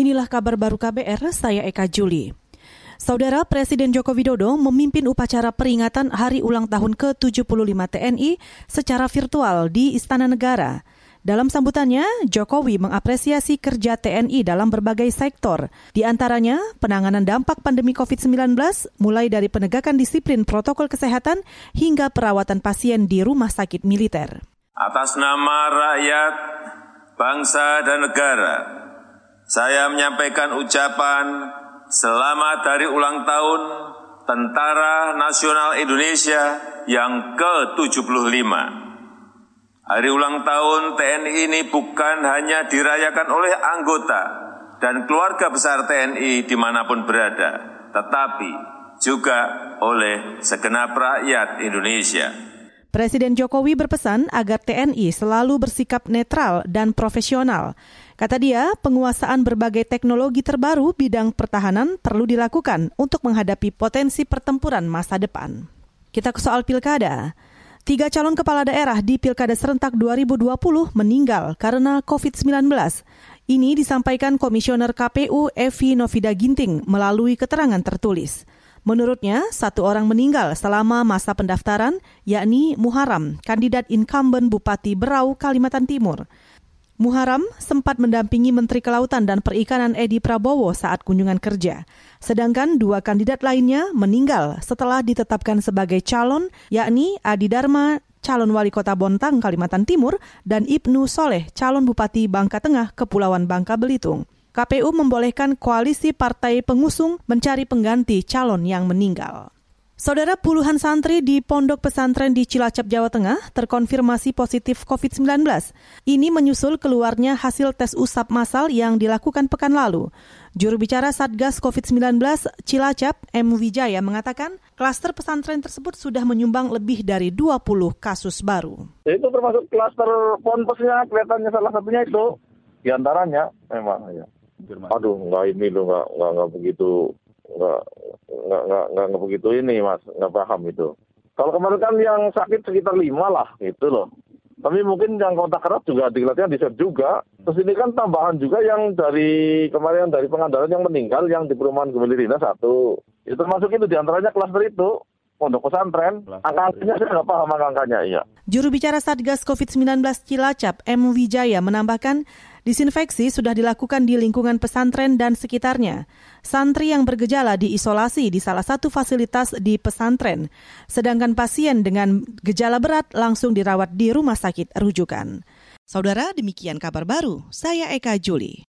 Inilah kabar baru KBR, saya Eka Juli. Saudara Presiden Joko Widodo memimpin upacara peringatan Hari Ulang Tahun ke-75 TNI secara virtual di Istana Negara. Dalam sambutannya, Jokowi mengapresiasi kerja TNI dalam berbagai sektor, di antaranya penanganan dampak pandemi COVID-19, mulai dari penegakan disiplin protokol kesehatan hingga perawatan pasien di rumah sakit militer. Atas nama rakyat, bangsa, dan negara, saya menyampaikan ucapan selamat dari ulang tahun Tentara Nasional Indonesia yang ke-75. Hari ulang tahun TNI ini bukan hanya dirayakan oleh anggota dan keluarga besar TNI di mana pun berada, tetapi juga oleh segenap rakyat Indonesia. Presiden Jokowi berpesan agar TNI selalu bersikap netral dan profesional. Kata dia, penguasaan berbagai teknologi terbaru bidang pertahanan perlu dilakukan untuk menghadapi potensi pertempuran masa depan. Kita ke soal pilkada. Tiga calon kepala daerah di Pilkada Serentak 2020 meninggal karena COVID-19. Ini disampaikan Komisioner KPU Evi Novida Ginting melalui keterangan tertulis. Menurutnya, satu orang meninggal selama masa pendaftaran, yakni Muharam, kandidat incumbent Bupati Berau, Kalimantan Timur. Muharam sempat mendampingi Menteri Kelautan dan Perikanan Edi Prabowo saat kunjungan kerja. Sedangkan dua kandidat lainnya meninggal setelah ditetapkan sebagai calon, yakni Adi Dharma, calon wali kota Bontang, Kalimantan Timur, dan Ibnu Soleh, calon Bupati Bangka Tengah, Kepulauan Bangka Belitung. KPU membolehkan koalisi partai pengusung mencari pengganti calon yang meninggal. Saudara puluhan santri di pondok pesantren di Cilacap, Jawa Tengah terkonfirmasi positif COVID-19. Ini menyusul keluarnya hasil tes usap massal yang dilakukan pekan lalu. Juru bicara Satgas COVID-19 Cilacap, M. Wijaya, mengatakan klaster pesantren tersebut sudah menyumbang lebih dari 20 kasus baru. Itu termasuk klaster ponpesnya, kelihatannya salah satunya itu. Di antaranya memang ya. Aduh, enggak ini loh, enggak, enggak, enggak begitu nggak nggak nggak nggak begitu ini mas nggak paham itu. Kalau kemarin kan yang sakit sekitar lima lah gitu loh. Tapi mungkin yang kontak erat juga dikelihatannya di set juga. Terus ini kan tambahan juga yang dari kemarin dari pengandaran yang meninggal yang di perumahan Gemilirina satu. Itu termasuk itu di antaranya klaster itu pondok pesantren. Angka-angkanya saya nggak paham angka-angkanya, iya. Juru bicara Satgas COVID-19 Cilacap, M. Wijaya, menambahkan disinfeksi sudah dilakukan di lingkungan pesantren dan sekitarnya. Santri yang bergejala diisolasi di salah satu fasilitas di pesantren, sedangkan pasien dengan gejala berat langsung dirawat di rumah sakit rujukan. Saudara, demikian kabar baru. Saya Eka Juli.